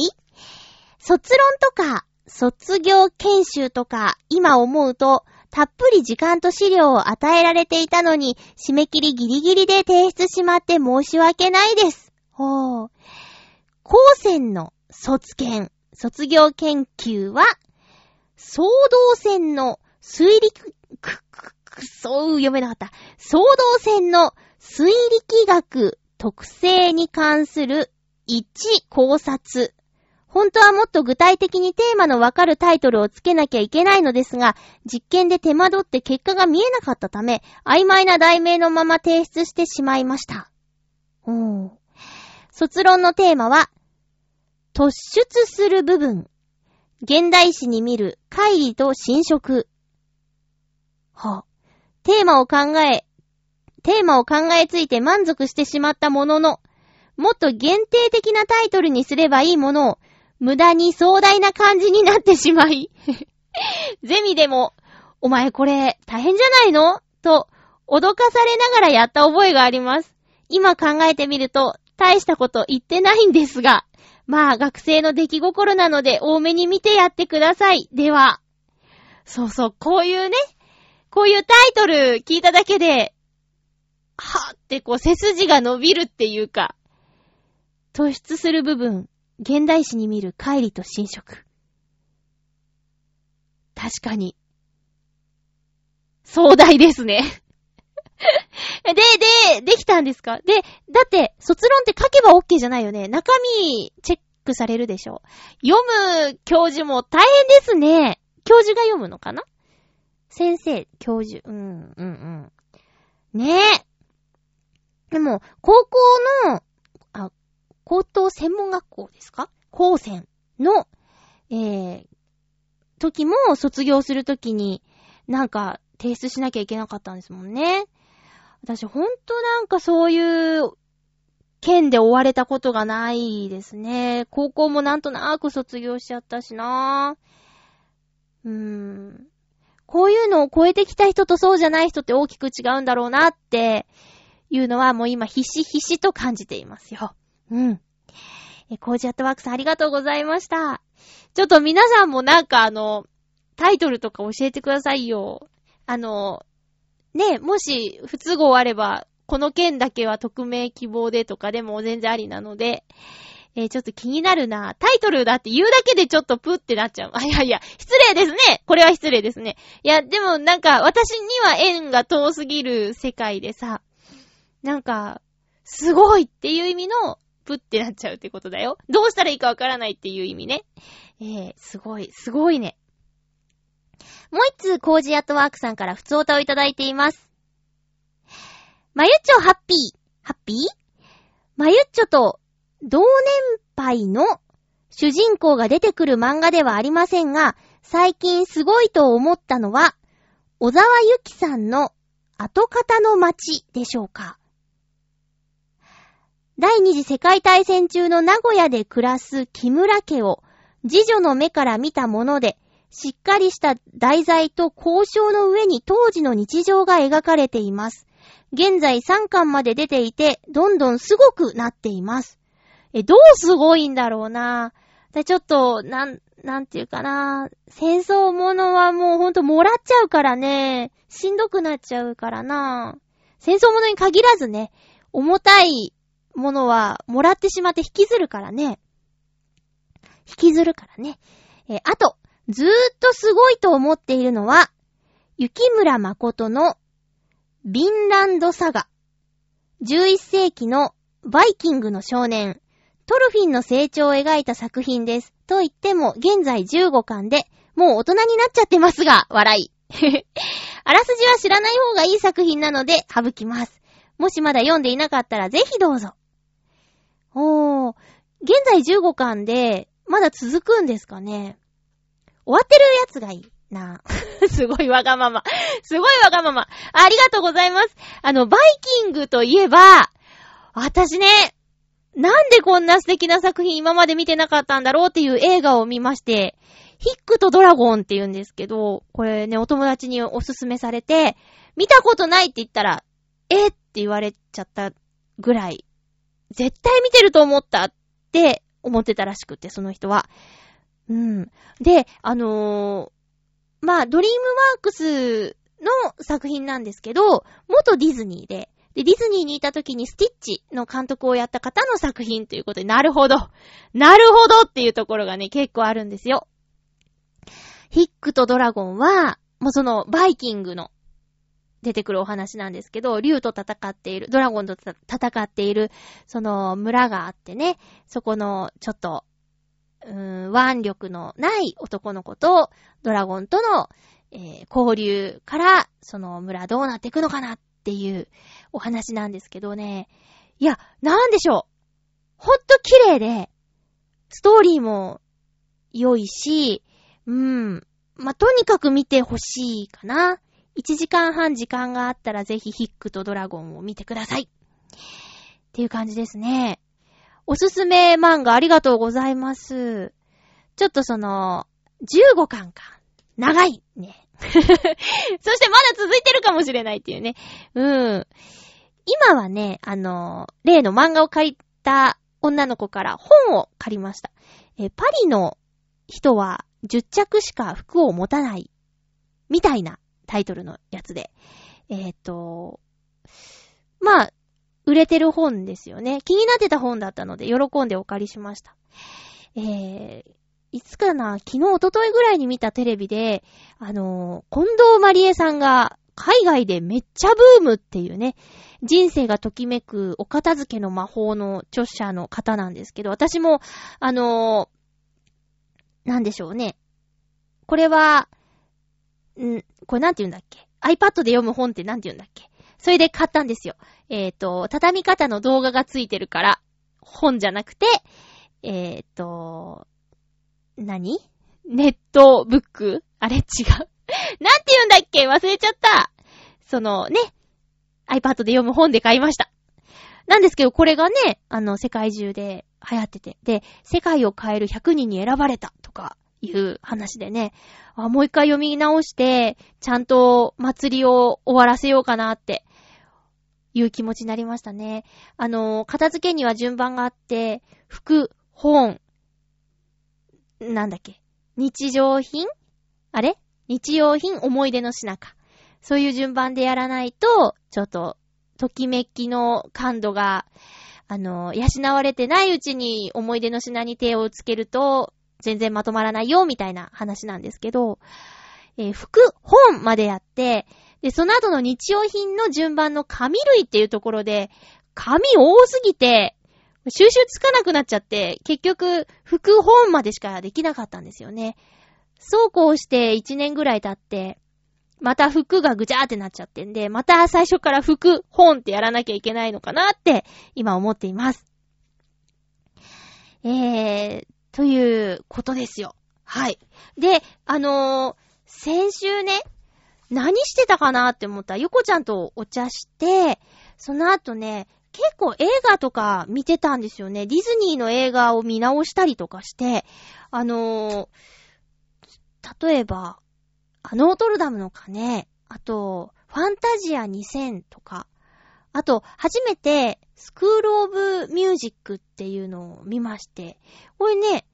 A: 卒論とか、卒業研修とか、今思うと、たっぷり時間と資料を与えられていたのに、締め切りギリギリで提出しまって申し訳ないです。ほう。高専の卒研、卒業研究は、総動線の推理、く、く、く、そう読めなかった。総動線の推力学特性に関する一考察。本当はもっと具体的にテーマのわかるタイトルをつけなきゃいけないのですが、実験で手間取って結果が見えなかったため、曖昧な題名のまま提出してしまいました。うん卒論のテーマは、突出する部分。現代史に見る会議と侵食。は、テーマを考え、テーマを考えついて満足してしまったものの、もっと限定的なタイトルにすればいいものを、無駄に壮大な感じになってしまい、ゼミでも、お前これ大変じゃないの？と、脅かされながらやった覚えがあります。今考えてみると、大したこと言ってないんですが、まあ学生の出来心なので多めに見てやってください。では。そうそう、こういうね、こういうタイトル聞いただけで、はぁってこう背筋が伸びるっていうか、突出する部分、現代史に見る帰りと侵食。確かに、壮大ですね で、で、できたんですか？で、だって、卒論って書けば OK じゃないよね。中身、チェックされるでしょ。読む教授も大変ですね。教授が読むのかな？先生、教授。うん、うん、うん。ねえ。でも、高校の、高等専門学校ですか？高専の、えー、時も卒業するときに、なんか、提出しなきゃいけなかったんですもんね。私ほんとなんかそういう件で追われたことがないですね。高校もなんとなく卒業しちゃったしなうーん。こういうのを超えてきた人とそうじゃない人って大きく違うんだろうなっていうのはもう今ひしひしと感じていますよ。うん。え、コージアットワークさんありがとうございました。ちょっと皆さんもなんかあの、タイトルとか教えてくださいよ。あの、ね、もし不都合あれば、この件だけは匿名希望でとかでも全然ありなので、えー、ちょっと気になるな。タイトルだって言うだけでちょっとプってなっちゃう。あ、いやいや、失礼ですね。これは失礼ですね。いや、でもなんか、私には縁が遠すぎる世界でさ、なんか、すごいっていう意味の、プってなっちゃうってことだよ。どうしたらいいかわからないっていう意味ね。えー、すごい、すごいね。もう一通、コージアットワークさんから普通歌をいただいています。まゆっちょハッピー。ハッピー？まゆっちょと同年配の主人公が出てくる漫画ではありませんが、最近すごいと思ったのは、小沢ゆきさんの後方の街でしょうか。第二次世界大戦中の名古屋で暮らす木村家を次女の目から見たもので、しっかりした題材と交渉の上に当時の日常が描かれています。現在3巻まで出ていて、どんどんすごくなっています。え、どうすごいんだろうなぁ。ちょっと、なん、なんていうかな。戦争ものはもうほんともらっちゃうからね。しんどくなっちゃうからな。戦争ものに限らずね、重たいものはもらってしまって引きずるからね。引きずるからね。え、あと、ずーっとすごいと思っているのは、雪村誠のビンランドサガ。11世紀のバイキングの少年、トルフィンの成長を描いた作品です。と言っても、現在15巻で、もう大人になっちゃってますが、笑い。あらすじは知らない方がいい作品なので、省きます。もしまだ読んでいなかったら、ぜひどうぞ。おー、現在15巻で、まだ続くんですかね終わってるやつがいいな。すごいわがまま。すごいわがまま。ありがとうございます。あの、バイキングといえば、私ね、なんでこんな素敵な作品今まで見てなかったんだろうっていう映画を見まして、ヒックとドラゴンって言うんですけど、これね、お友達におすすめされて、見たことないって言ったら、えって言われちゃったぐらい、絶対見てると思ったって思ってたらしくて、その人は。うん。で、あのー、まあ、ドリームワークスの作品なんですけど、元ディズニーで、で、ディズニーにいた時にスティッチの監督をやった方の作品ということで、なるほど。なるほどっていうところがね、結構あるんですよ。ヒックとドラゴンは、もうその、バイキングの出てくるお話なんですけど、竜と戦っている、ドラゴンと戦っている、その村があってね、そこの、ちょっと、うーん、腕力のない男の子と、ドラゴンとの、えー、交流から、その村どうなっていくのかなっていうお話なんですけどね。いや、なんでしょう。ほんと綺麗で、ストーリーも良いし、うーん。まあ、とにかく見てほしいかな。1時間半時間があったらぜひヒックとドラゴンを見てください。っていう感じですね。おすすめ漫画ありがとうございます。ちょっとその、15巻か。長いね。そしてまだ続いてるかもしれないっていうね。うん。今はね、あの、例の漫画を借りた女の子から本を借りました。え、パリの人は10着しか服を持たない。みたいなタイトルのやつで。えっ、ー、と、まあ、売れてる本ですよね。気になってた本だったので、喜んでお借りしました。えー、いつかな昨日、おとといぐらいに見たテレビで、あのー、近藤まりえさんが海外でめっちゃブームっていうね、人生がときめくお片付けの魔法の著者の方なんですけど、私も、あのー、なんでしょうね。これは、んこれなんて言うんだっけ ?iPad で読む本ってなんて言うんだっけ？それで買ったんですよ。えっ、ー、と、畳み方の動画がついてるから、本じゃなくて、えっ、ー、と、何？ネットブック？あれ違う。なんて言うんだっけ？忘れちゃった。そのね、iPad で読む本で買いました。なんですけど、これがね、あの、世界中で流行ってて、で、世界を変える100人に選ばれたとかいう話でね、あ、もう一回読み直して、ちゃんと祭りを終わらせようかなっていう気持ちになりましたね。あの、片付けには順番があって、服、本、なんだっけ、日常品？あれ？日用品、思い出の品か。そういう順番でやらないと、ちょっと、ときめきの感度が、あの、養われてないうちに思い出の品に手をつけると、全然まとまらないよ、みたいな話なんですけど、えー、服、本までやって、で、その後の日用品の順番の紙類っていうところで、紙多すぎて、収集つかなくなっちゃって、結局、服本までしかできなかったんですよね。そうこうして1年ぐらい経って、また服がぐちゃーってなっちゃってんで、また最初から服、本ってやらなきゃいけないのかなって、今思っています。えー、ということですよ。はい。で、あのー、先週ね、何してたかなって思ったら、ゆこちゃんとお茶して、その後ね、結構映画とか見てたんですよね。ディズニーの映画を見直したりとかして、あのー、例えば、あノートルダムの鐘、あと、ファンタジア2000とか、あと、初めて、スクールオブミュージックっていうのを見まして、これね、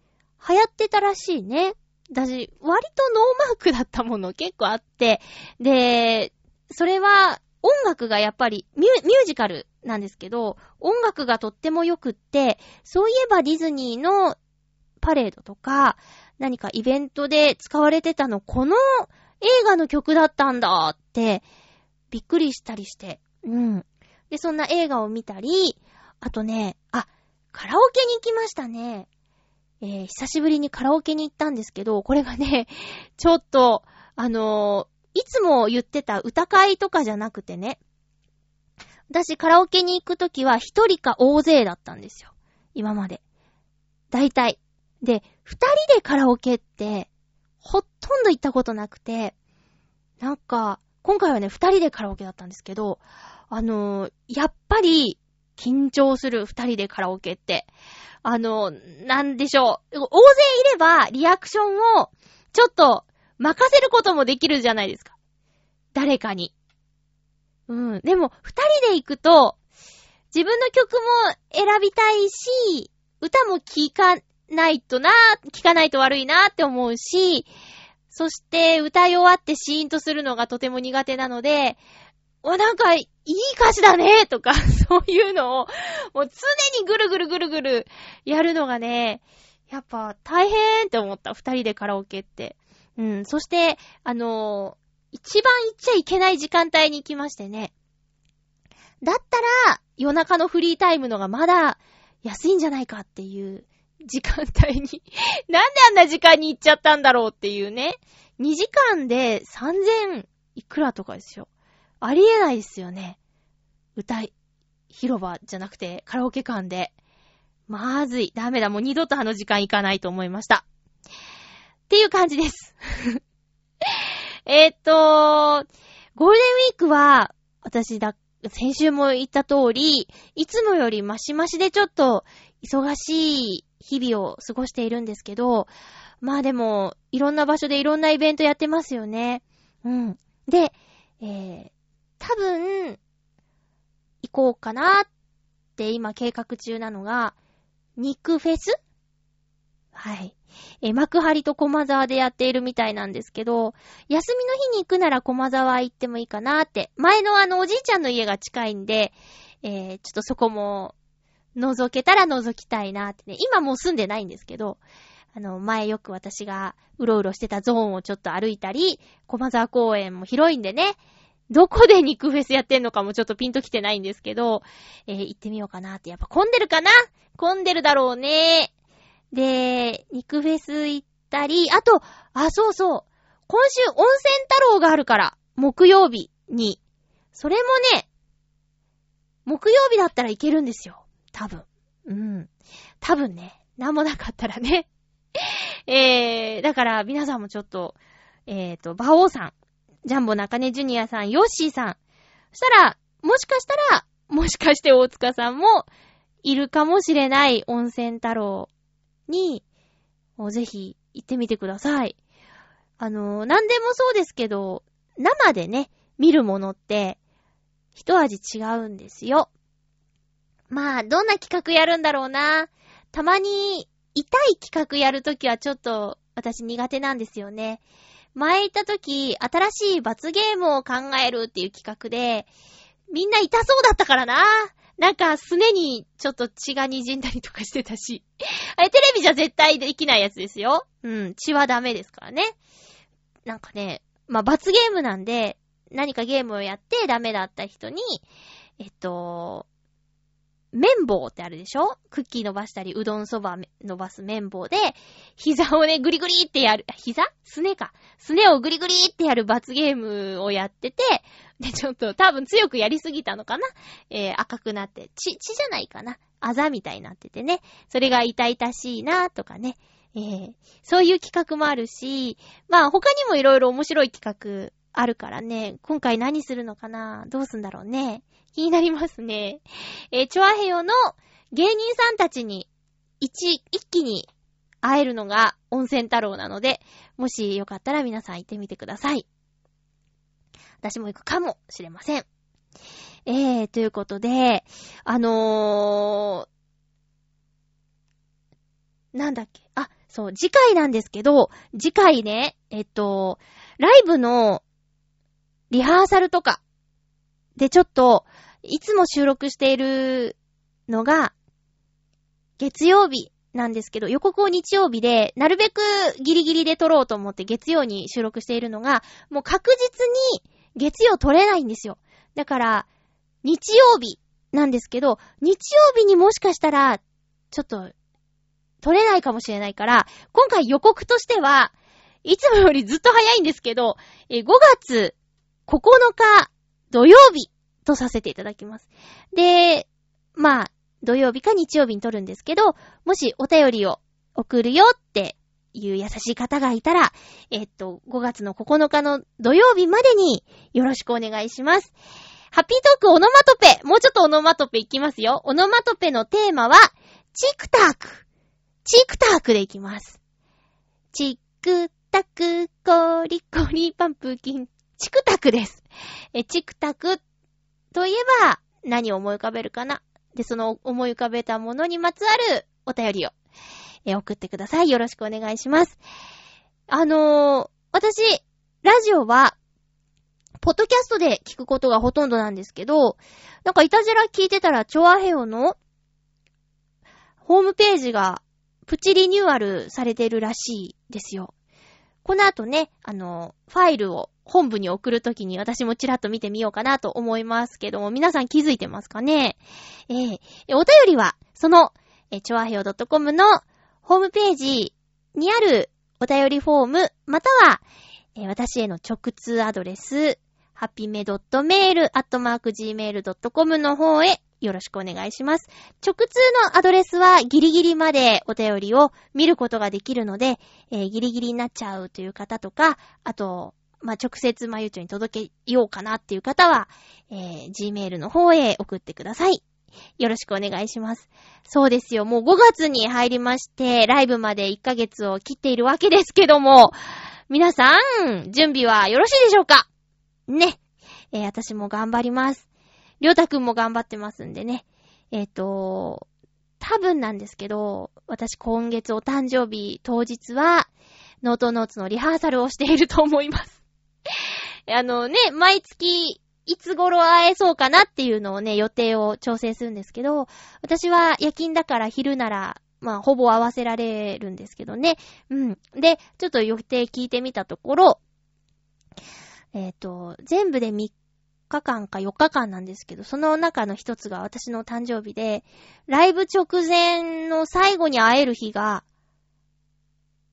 A: 流行ってたらしいね。だし、割とノーマークだったもの結構あって、で、それは音楽がやっぱりミュミュージカルなんですけど、音楽がとっても良くって、そういえばディズニーのパレードとか、何かイベントで使われてたの、この映画の曲だったんだって、びっくりしたりして。うん。で、そんな映画を見たり、あとね、あ、カラオケに行きましたね。えー、久しぶりにカラオケに行ったんですけど、これがね、ちょっと、あのー、いつも言ってた歌会とかじゃなくてね、私カラオケに行くときは一人か大勢だったんですよ。今まで。大体。で、二人でカラオケって、ほとんど行ったことなくて、なんか、今回はね、二人でカラオケだったんですけど、あの、やっぱり、緊張する二人でカラオケって。あの、なんでしょう。大勢いれば、リアクションを、ちょっと、任せることもできるじゃないですか。誰かに。うん。でも、二人で行くと、自分の曲も選びたいし、歌も聴かないとな、聴かないと悪いなって思うし、そして歌い終わってシーンとするのがとても苦手なので、わ、なんか、いい歌詞だねとか、そういうのを、もう常にぐるぐるぐるぐるやるのがね、やっぱ大変って思った、二人でカラオケって。うん、そして、あのー、一番行っちゃいけない時間帯に行きましてね。だったら、夜中のフリータイムのがまだ安いんじゃないかっていう時間帯に なんであんな時間に行っちゃったんだろうっていうね。2時間で3000いくらとかですよ。ありえないですよね。歌い、広場じゃなくてカラオケ館で。まずい。ダメだ。もう二度とあの時間行かないと思いました。っていう感じです。えっと、ゴールデンウィークは、私だ、先週も言った通り、いつもよりマシマシでちょっと忙しい日々を過ごしているんですけど、まあでも、いろんな場所でいろんなイベントやってますよね。うん。で、えー、多分、行こうかなって今計画中なのが、肉フェス？はい。え、幕張と駒沢でやっているみたいなんですけど、休みの日に行くなら駒沢行ってもいいかなって。前のあのおじいちゃんの家が近いんで、えー、ちょっとそこも覗けたら覗きたいなってね。今もう住んでないんですけど、あの、前よく私がうろうろしてたゾーンをちょっと歩いたり、駒沢公園も広いんでね、どこで肉フェスやってんのかもちょっとピンと来てないんですけど、えー、行ってみようかなって。やっぱ混んでるかな？混んでるだろうね。で、肉フェス行ったり、あと、あ、そうそう。今週温泉太郎があるから、木曜日に。それもね、木曜日だったらいけるんですよ。多分。うん。多分ね。なんもなかったらね。えー、だから皆さんもちょっと、えーと、馬王さん、ジャンボ中根ジュニアさん、ヨッシーさん。そしたら、もしかしたら、もしかして大塚さんも、いるかもしれない温泉太郎に、ぜひ行ってみてください。あの、なんでもそうですけど、生でね、見るものって、一味違うんですよ。まあ、どんな企画やるんだろうな。たまに、痛い企画やるときはちょっと、私苦手なんですよね。前行ったとき、新しい罰ゲームを考えるっていう企画で、みんな痛そうだったからな。なんか、すねにちょっと血が滲んだりとかしてたし。あれ、テレビじゃ絶対できないやつですよ。うん、血はダメですからね。なんかね、まあ、罰ゲームなんで、何かゲームをやってダメだった人に、えっと、綿棒ってあるでしょ？クッキー伸ばしたり、うどんそば伸ばす綿棒で、膝をね、グリグリってやる、膝？すねか。すねをグリグリってやる罰ゲームをやってて、で、ちょっと多分強くやりすぎたのかな？えー、赤くなって、血、血じゃないかな？あざみたいになっててね。それが痛々しいなとかね。えー、そういう企画もあるし、まあ他にもいろいろ面白い企画あるからね、今回何するのかな？どうすんだろうね？気になりますね。えー、チョアヘヨの芸人さんたちに一、一気に会えるのが温泉太郎なので、もしよかったら皆さん行ってみてください。私も行くかもしれません。えー、ということで、あのー、なんだっけ？あ、そう、次回なんですけど、次回ね、えっと、ライブのリハーサルとかでちょっと、いつも収録しているのが、月曜日なんですけど、予告を日曜日で、なるべくギリギリで撮ろうと思って月曜に収録しているのが、もう確実に月曜撮れないんですよ。だから、日曜日なんですけど、日曜日にもしかしたら、ちょっと、撮れないかもしれないから、今回予告としては、いつもよりずっと早いんですけど、5月9日土曜日とさせていただきます。で、まあ、土曜日か日曜日に撮るんですけど、もしお便りを送るよっていう優しい方がいたら、えっと、5月の9日の土曜日までによろしくお願いします。ハッピートークオノマトペ。もうちょっとオノマトペいきますよ。オノマトペのテーマは、チクタク。チクタクでいきます。チクタク、コリコリパンプキン。チクタクです。え、チクタクといえば、何を思い浮かべるかな？で、その思い浮かべたものにまつわるお便りを、え、送ってください。よろしくお願いします。あのー、私、ラジオは、ポッドキャストで聞くことがほとんどなんですけど、なんかいたじら聞いてたら、チョアヘオのホームページがプチリニューアルされてるらしいですよ。この後ね、あの、ファイルを本部に送るときに私もちらっと見てみようかなと思いますけども、皆さん気づいてますかね？えー、お便りは、その、えちょわへよ .com のホームページにあるお便りフォーム、または、えー、私への直通アドレス、ハピメ .mail.gmail.com の方へよろしくお願いします。直通のアドレスはギリギリまでお便りを見ることができるので、えー、ギリギリになっちゃうという方とか、あと、まあ、直接まゆちょに届けようかなっていう方は、えー、Gmail の方へ送ってください。よろしくお願いします。そうですよ。もう5月に入りまして、ライブまで1ヶ月を切っているわけですけども、皆さん、準備はよろしいでしょうか？ね。えー、私も頑張ります。りょうたくんも頑張ってますんでね。えっ、ー、と、多分なんですけど、私今月お誕生日当日は、ノートノーツのリハーサルをしていると思います。あのね、毎月、いつ頃会えそうかなっていうのをね、予定を調整するんですけど、私は夜勤だから昼なら、まあ、ほぼ合わせられるんですけどね。うん。で、ちょっと予定聞いてみたところ、えっ、ー、と、全部で3日間か4日間なんですけど、その中の一つが私の誕生日で、ライブ直前の最後に会える日が、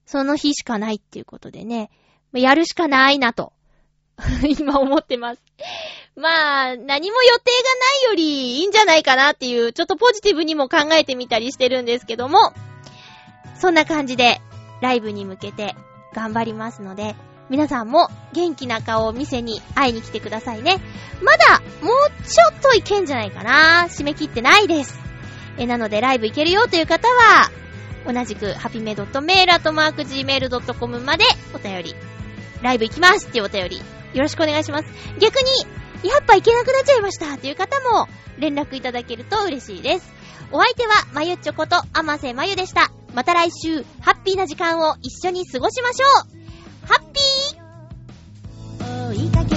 A: その日しかないっていうことでね、やるしかないなと、今思ってます。まあ、何も予定がないよりいいんじゃないかなっていう、ちょっとポジティブにも考えてみたりしてるんですけども、そんな感じで、ライブに向けて頑張りますので、皆さんも元気な顔を見せに会いに来てくださいね。まだ、もうちょっといけんじゃないかな。締め切ってないです。え、なのでライブ行けるよという方は、同じく、ハピメドットメールアットマーク gmail.com までお便り。ライブ行きますっていうお便り。よろしくお願いします。逆に、やっぱ行けなくなっちゃいましたっていう方も、連絡いただけると嬉しいです。お相手は、まゆっちょこと、あませまゆでした。また来週、ハッピーな時間を一緒に過ごしましょう rica que